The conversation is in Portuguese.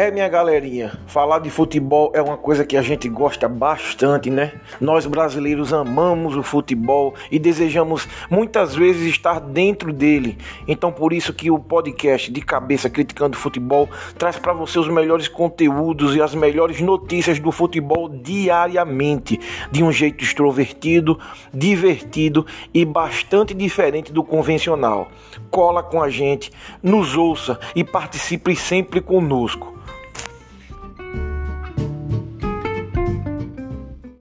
É, minha galerinha, falar de futebol é uma coisa que a gente gosta bastante, né? Nós brasileiros amamos o futebol e desejamos muitas vezes estar dentro dele. Então, por isso que o podcast de cabeça criticando futebol traz para você os melhores conteúdos e as melhores notícias do futebol diariamente, de um jeito extrovertido, divertido e bastante diferente do convencional. Cola com a gente, nos ouça e participe sempre conosco.